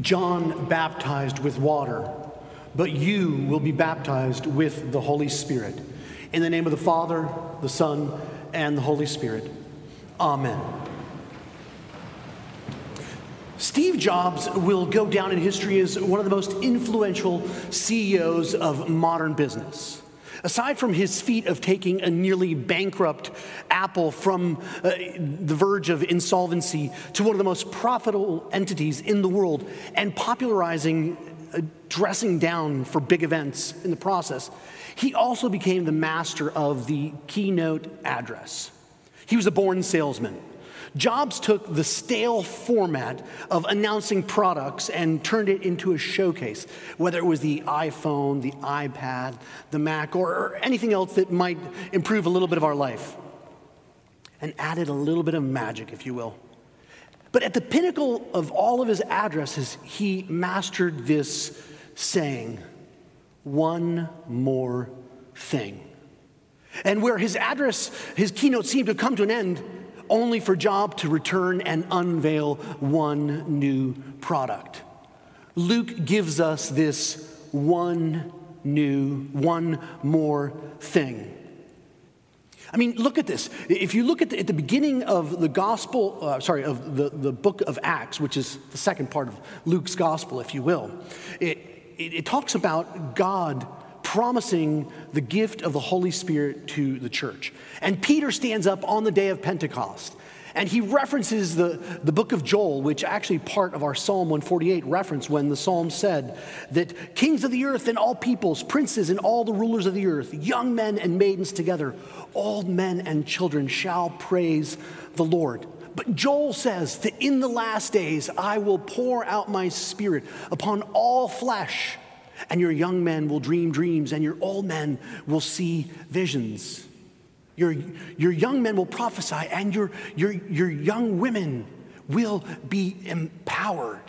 John baptized with water, but you will be baptized with the Holy Spirit. In the name of the Father, the Son, and the Holy Spirit. Amen. Steve Jobs will go down in history as one of the most influential CEOs of modern business. Aside from his feat of taking a nearly bankrupt Apple from uh, the verge of insolvency to one of the most profitable entities in the world and popularizing uh, dressing down for big events in the process, he also became the master of the keynote address. He was a born salesman. Jobs took the stale format of announcing products and turned it into a showcase, whether it was the iPhone, the iPad, the Mac, or, anything else that might improve a little bit of our life, and added a little bit of magic, if you will. But at the pinnacle of all of his addresses, he mastered this saying, one more thing. And where his address, his keynote seemed to come to an end, only for Job to return and unveil one new product. Luke gives us this one new, one more thing. I mean, look at this. If you look at the, at the beginning of the gospel, uh, sorry, of the, the book of Acts, which is the second part of Luke's gospel, if you will, it, it, it talks about God promising the gift of the Holy Spirit to the church. And Peter stands up on the day of Pentecost and he references the, the book of Joel, which actually part of our Psalm 148 reference when the psalm said that kings of the earth and all peoples, princes and all the rulers of the earth, young men and maidens together, old men and children shall praise the Lord. But Joel says that in the last days I will pour out my spirit upon all flesh and your young men will dream dreams, and your old men will see visions. Your, your young men will prophesy, and your, your, your young women will be empowered.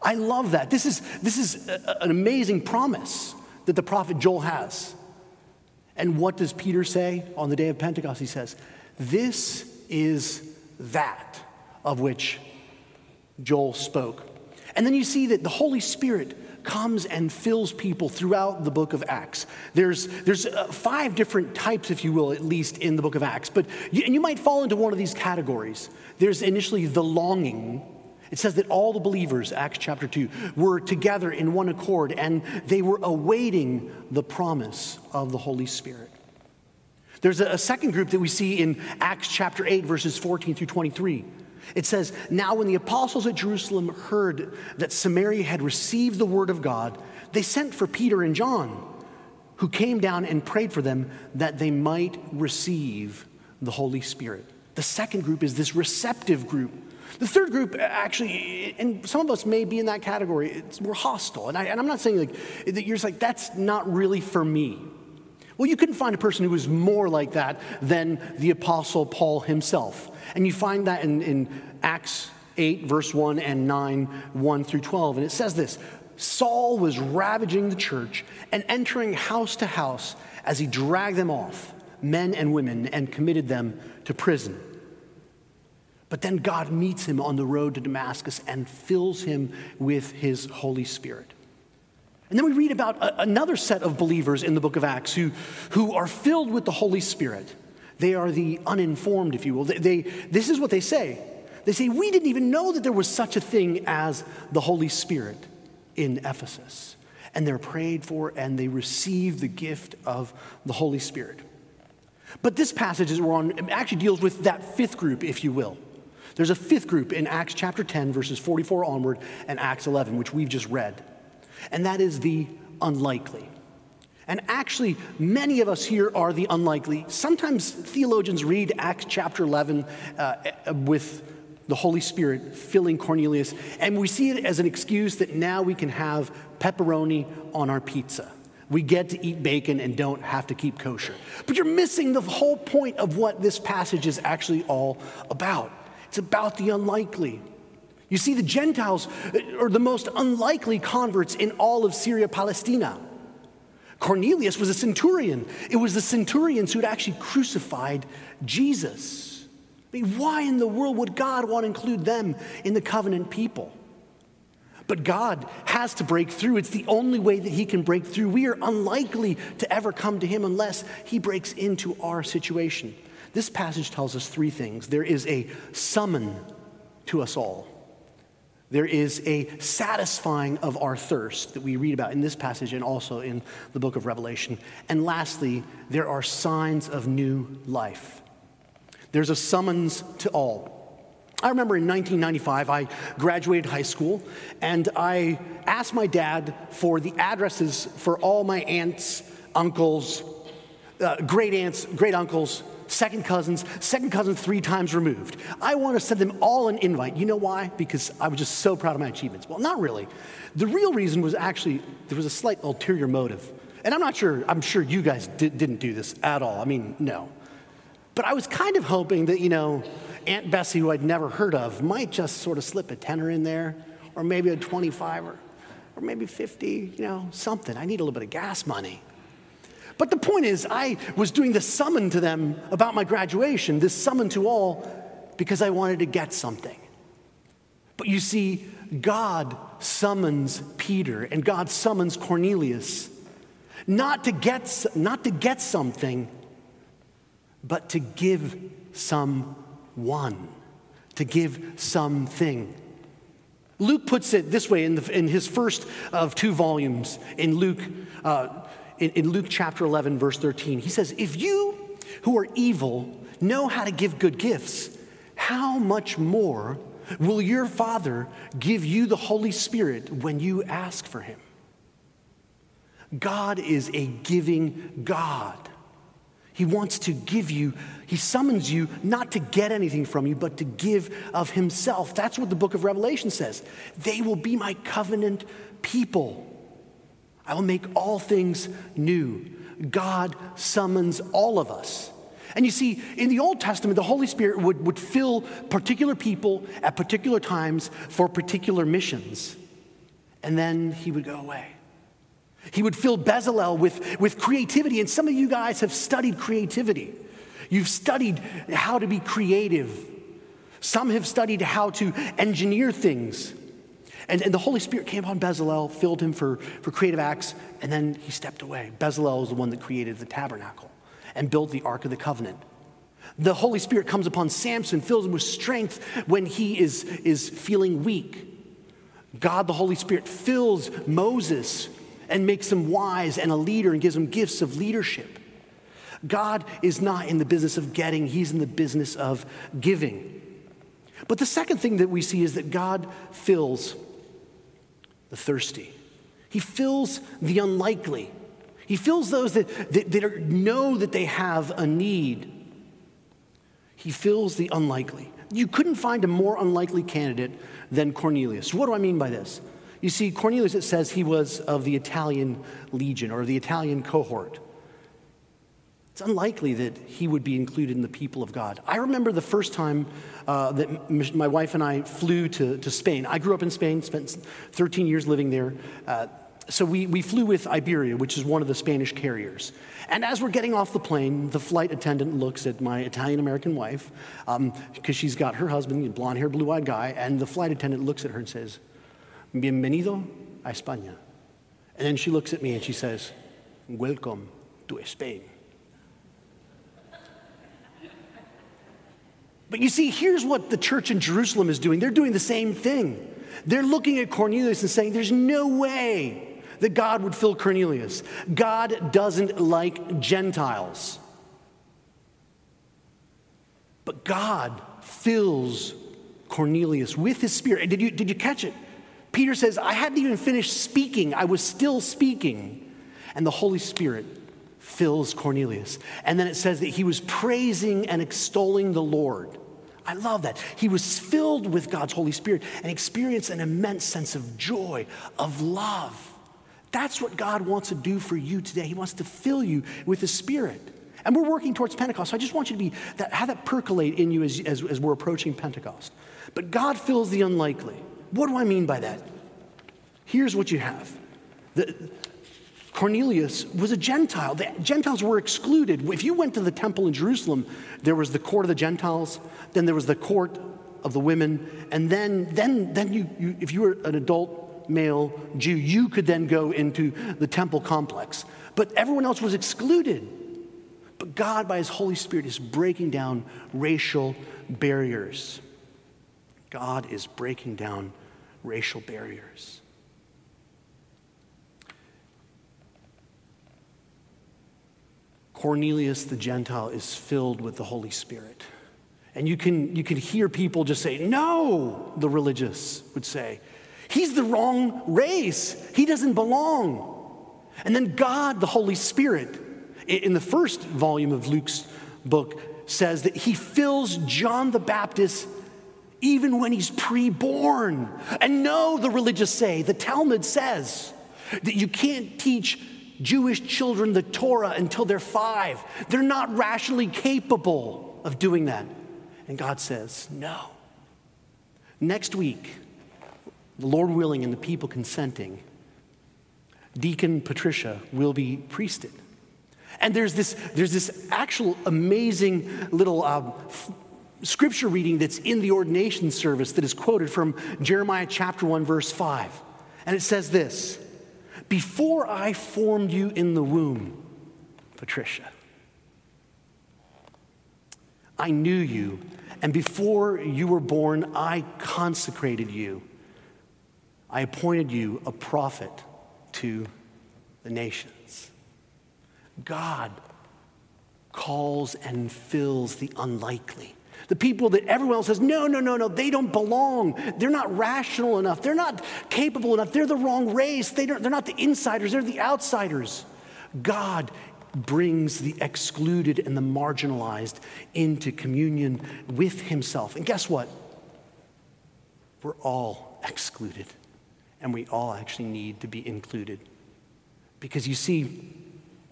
I love that. This is, this is a, an amazing promise that the prophet Joel has. And what does Peter say on the day of Pentecost? He says, This is that of which Joel spoke. And then you see that the Holy Spirit comes and fills people throughout the book of Acts. There's, there's uh, five different types, if you will, at least in the book of Acts, but you, and you might fall into one of these categories. There's initially the longing. It says that all the believers, Acts chapter 2, were together in one accord and they were awaiting the promise of the Holy Spirit. There's a, a second group that we see in Acts chapter 8, verses 14 through 23. It says, Now when the apostles at Jerusalem heard that Samaria had received the word of God, they sent for Peter and John, who came down and prayed for them that they might receive the Holy Spirit. The second group is this receptive group. The third group, actually, and some of us may be in that category, it's, we're hostile. And, I, am not saying like, that you're just like, that's not really for me. Well, you couldn't find a person who was more like that than the Apostle Paul himself. And you find that in, in Acts 8, verse 1 and 9, 1 through 12. And it says this Saul was ravaging the church and entering house to house as he dragged them off, men and women, and committed them to prison. But then God meets him on the road to Damascus and fills him with his Holy Spirit. And then we read about a, another set of believers in the book of Acts who, who are filled with the Holy Spirit. They are the uninformed, if you will. They, they, this is what they say. They say, We didn't even know that there was such a thing as the Holy Spirit in Ephesus. And they're prayed for and they receive the gift of the Holy Spirit. But this passage we're on actually deals with that fifth group, if you will. There's a fifth group in Acts chapter 10, verses 44 onward, and Acts 11, which we've just read. And that is the unlikely. And actually, many of us here are the unlikely. Sometimes theologians read Acts chapter 11 uh, with the Holy Spirit filling Cornelius, and we see it as an excuse that now we can have pepperoni on our pizza. We get to eat bacon and don't have to keep kosher. But you're missing the whole point of what this passage is actually all about. It's about the unlikely. You see, the Gentiles uh, are the most unlikely converts in all of Syria Palestina. Cornelius was a centurion. It was the centurions who had actually crucified Jesus. I mean, why in the world would God want to include them in the covenant people? But God has to break through. It's the only way that He can break through. We are unlikely to ever come to Him unless He breaks into our situation. This passage tells us three things there is a summon to us all, there is a satisfying of our thirst that we read about in this passage and also in the book of Revelation. And lastly, there are signs of new life. There's a summons to all. I remember in 1995, I graduated high school and I asked my dad for the addresses for all my aunts, uncles, uh, great aunts, great uncles, second cousins, second cousins three times removed. I want to send them all an invite. You know why? Because I was just so proud of my achievements. Well, not really. The real reason was actually there was a slight ulterior motive. And I'm not sure, I'm sure you guys didn't do this at all. I mean, no. But I was kind of hoping that, you know, Aunt Bessie, who I'd never heard of, might just sort of slip a tenner in there, or maybe a 25 or, or maybe 50, you know, something. I need a little bit of gas money. But the point is, I was doing the summon to them about my graduation, this summon to all, because I wanted to get something. But you see, God summons Peter and God summons Cornelius not to get, not to get something, but to give someone, to give something. Luke puts it this way in, the, in his first of two volumes, in Luke, uh, in, in Luke chapter 11, verse 13. He says, If you who are evil know how to give good gifts, how much more will your Father give you the Holy Spirit when you ask for him? God is a giving God. He wants to give you, he summons you not to get anything from you, but to give of himself. That's what the book of Revelation says. They will be my covenant people. I will make all things new. God summons all of us. And you see, in the Old Testament, the Holy Spirit would, would fill particular people at particular times for particular missions. And then he would go away. He would fill Bezalel with, with creativity, and some of you guys have studied creativity. You've studied how to be creative. Some have studied how to engineer things. And, and the Holy Spirit came upon Bezalel, filled him for, for creative acts, and then he stepped away. Bezalel was the one that created the tabernacle and built the Ark of the Covenant. The Holy Spirit comes upon Samson, fills him with strength when he is, is feeling weak. God, the Holy Spirit, fills Moses and makes him wise and a leader and gives him gifts of leadership. God is not in the business of getting, he's in the business of giving. But the second thing that we see is that God fills the thirsty, He fills the unlikely, He fills those that, that, that are, know that they have a need. He fills the unlikely. You couldn't find a more unlikely candidate than Cornelius. What do I mean by this? You see, Cornelius, it says he was of the Italian legion or the Italian cohort. It's unlikely that he would be included in the people of God. I remember the first time uh, that my wife and I flew to, to Spain. I grew up in Spain, spent 13 years living there. Uh, so we, we flew with Iberia, which is one of the Spanish carriers. And as we're getting off the plane, the flight attendant looks at my Italian American wife, because um, she's got her husband, blonde haired, blue eyed guy, and the flight attendant looks at her and says, Bienvenido a España. And then she looks at me and she says, Welcome to Spain. But you see, here's what the church in Jerusalem is doing. They're doing the same thing. They're looking at Cornelius and saying, There's no way that God would fill Cornelius. God doesn't like Gentiles. But God fills Cornelius with his spirit. Did you, did you catch it? Peter says, I hadn't even finished speaking, I was still speaking. And the Holy Spirit fills Cornelius. And then it says that he was praising and extolling the Lord. I love that. He was filled with God's Holy Spirit and experienced an immense sense of joy, of love. That's what God wants to do for you today. He wants to fill you with the Spirit. And we're working towards Pentecost. So I just want you to be that, have that percolate in you as, as, as we're approaching Pentecost. But God fills the unlikely. What do I mean by that? Here's what you have. The, Cornelius was a Gentile. The Gentiles were excluded. If you went to the temple in Jerusalem, there was the court of the Gentiles, then there was the court of the women, and then, then, then you, you if you were an adult male Jew. You could then go into the temple complex, but everyone else was excluded. But God, by His Holy Spirit, is breaking down racial barriers. God is breaking down racial barriers. Cornelius the Gentile is filled with the Holy Spirit. And you can, you can hear people just say, No, the religious would say. He's the wrong race. He doesn't belong. And then God, the Holy Spirit, in the first volume of Luke's book, says that he fills John the Baptist even when he's pre-born. And no, the religious say, the Talmud says that you can't teach Jewish children the Torah until they're five. They're not rationally capable of doing that. And God says, no. Next week, the Lord willing and the people consenting, Deacon Patricia will be priested. And there's this, there's this actual amazing little uh, scripture reading that's in the ordination service that is quoted from Jeremiah chapter 1, verse 5. And it says this Before I formed you in the womb, Patricia, I knew you, and before you were born, I consecrated you. I appointed you a prophet to the nations. God calls and fills the unlikely. The people that everyone else says, no, no, no, no, they don't belong. They're not rational enough. They're not capable enough. They're the wrong race. They they're not the insiders, they're the outsiders. God brings the excluded and the marginalized into communion with Himself. And guess what? We're all excluded, and we all actually need to be included. Because you see,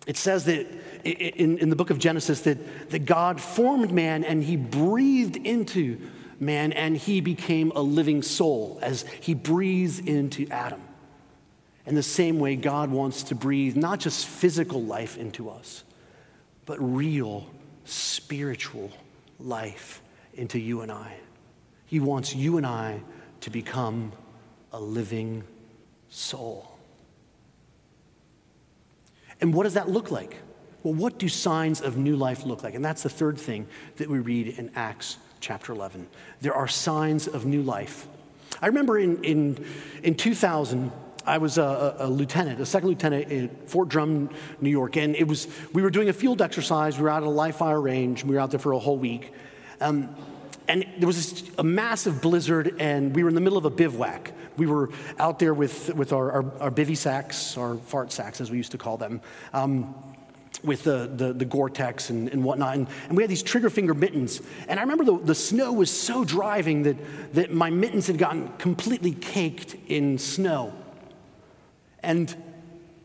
it says that in, in the book of Genesis that, that God formed man and he breathed into man and he became a living soul as he breathes into Adam. In the same way, God wants to breathe not just physical life into us, but real spiritual life into you and I. He wants you and I to become a living soul. And what does that look like? Well, what do signs of new life look like? And that's the third thing that we read in Acts chapter 11. There are signs of new life. I remember in, in, in 2000, I was a, a, lieutenant, a second lieutenant at Fort Drum, New York, and it was we were doing a field exercise. We were out at a live fire range. We were out there for a whole week, um, and there was a massive blizzard, and we were in the middle of a bivouac. We were out there with, with our, our, our bivy sacks, our fart sacks, as we used to call them. Um, with the, the, the Gore-Tex and, and whatnot. And, and, we had these trigger finger mittens. And I remember the, the snow was so driving that, that my mittens had gotten completely caked in snow. And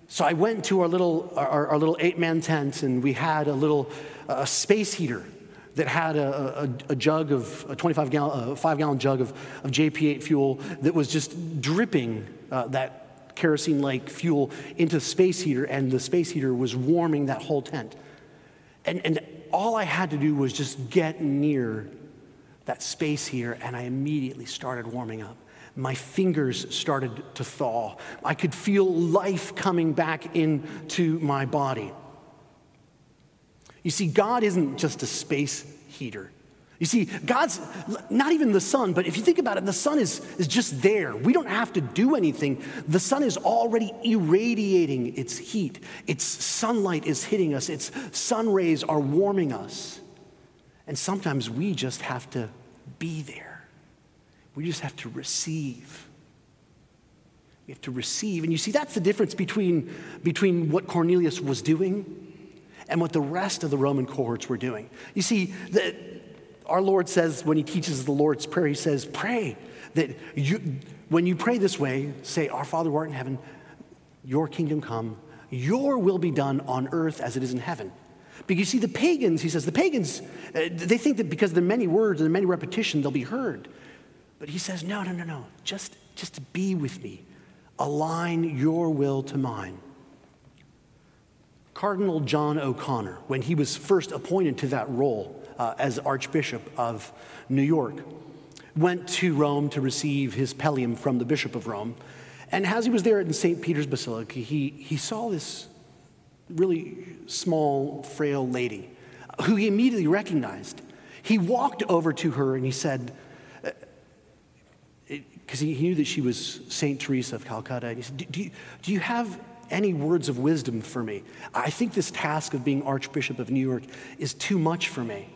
so I went to our little, our, our little eight-man tent and we had a little uh, space heater that had a, a, a jug of, a 25 gallon, a five gallon jug of, of JP8 fuel that was just dripping uh, that kerosene like fuel into the space heater, and the space heater was warming that whole tent. And, and all I had to do was just get near that space heater, and I immediately started warming up. My fingers started to thaw. I could feel life coming back into my body. You see, God isn't just a space heater. You see, God's not even the sun, but if you think about it, the sun is, is just there. We don't have to do anything. The sun is already irradiating its heat, its sunlight is hitting us, its sun rays are warming us. And sometimes we just have to be there, we just have to receive. We have to receive. And you see, that's the difference between, between what Cornelius was doing and what the rest of the Roman cohorts were doing. You see, the, our Lord says, when he teaches the Lord's Prayer, he says, Pray that you, when you pray this way, say, Our Father who art in heaven, your kingdom come, your will be done on earth as it is in heaven. Because you see, the pagans, he says, the pagans, uh, they think that because there are many words and the many repetition, they'll be heard. But he says, no, no, no, no. Just, just be with me. Align your will to mine. Cardinal John O'Connor, when he was first appointed to that role uh, as Archbishop of New York, went to Rome to receive his pallium from the Bishop of Rome. And as he was there in St. Peter's Basilica, he, he saw this really small, frail lady who he immediately recognized. He walked over to her and he said, because uh, he, he knew that she was St. Teresa of Calcutta, and he said, do you, do you have any words of wisdom for me? I think this task of being Archbishop of New York is too much for me.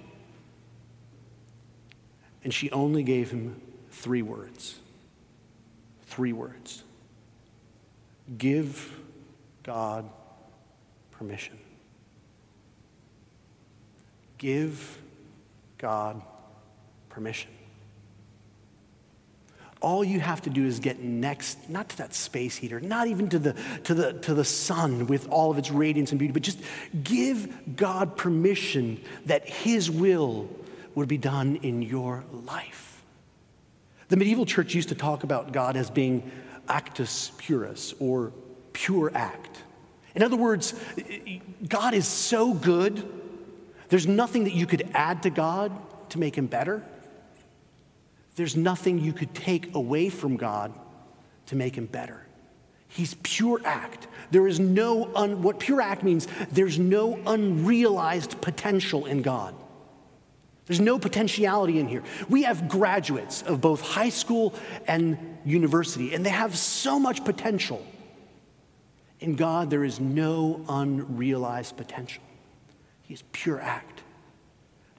And she only gave him three words. Three words. Give God permission. Give God permission. All you have to do is get next, not to that space heater, not even to the, to, the, to the sun with all of its radiance and beauty, but just give God permission that His will would be done in your life. The medieval church used to talk about God as being actus purus or pure act. In other words, God is so good, there's nothing that you could add to God to make him better. There's nothing you could take away from God to make him better. He's pure act. There is no, un, what pure act means, there's no unrealized potential in God. There's no potentiality in here. We have graduates of both high school and university, and they have so much potential. In God, there is no unrealized potential. He is pure act.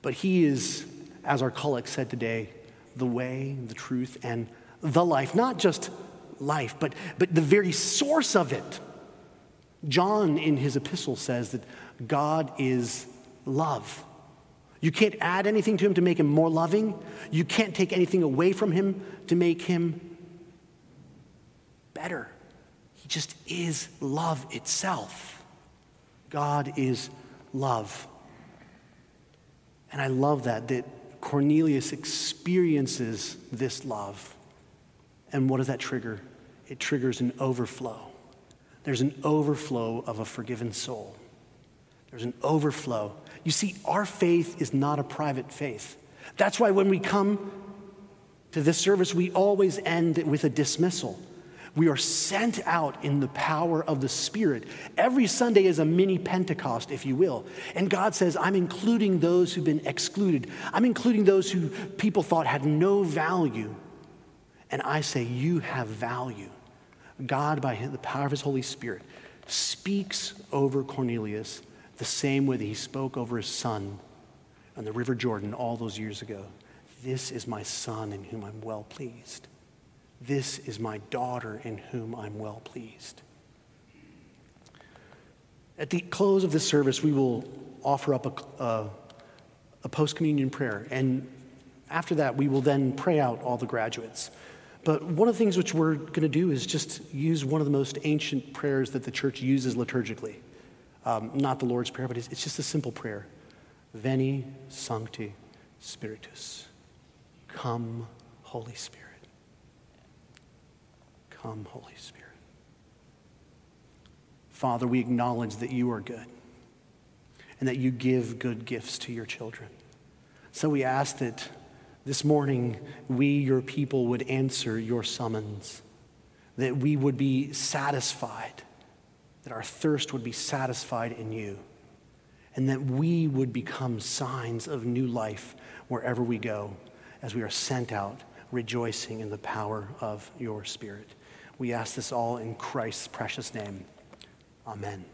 But He is, as our colleague said today, the way, the truth, and the life. Not just life, but, but the very source of it. John, in his epistle, says that God is love. You can't add anything to him to make him more loving. You can't take anything away from him to make him better. He just is love itself. God is love. And I love that, that Cornelius experiences this love. And what does that trigger? It triggers an overflow. There's an overflow of a forgiven soul. There's an overflow you see, our faith is not a private faith. That's why when we come to this service, we always end with a dismissal. We are sent out in the power of the Spirit. Every Sunday is a mini Pentecost, if you will. And God says, I'm including those who've been excluded. I'm including those who people thought had no value. And I say, You have value. God, by the power of His Holy Spirit, speaks over Cornelius the same way that he spoke over his son on the River Jordan all those years ago. This is my son in whom I'm well pleased. This is my daughter in whom I'm well pleased. At the close of this service, we will offer up a, a, a post communion prayer. And after that, we will then pray out all the graduates. But one of the things which we're going to do is just use one of the most ancient prayers that the church uses liturgically. Um, not the Lord's Prayer, but it's, it's just a simple prayer. Veni Sancte Spiritus. Come, Holy Spirit. Come, Holy Spirit. Father, we acknowledge that you are good and that you give good gifts to your children. So we ask that this morning we, your people, would answer your summons, that we would be satisfied that our thirst would be satisfied in you, and that we would become signs of new life wherever we go as we are sent out rejoicing in the power of your Spirit. We ask this all in Christ's precious name. Amen.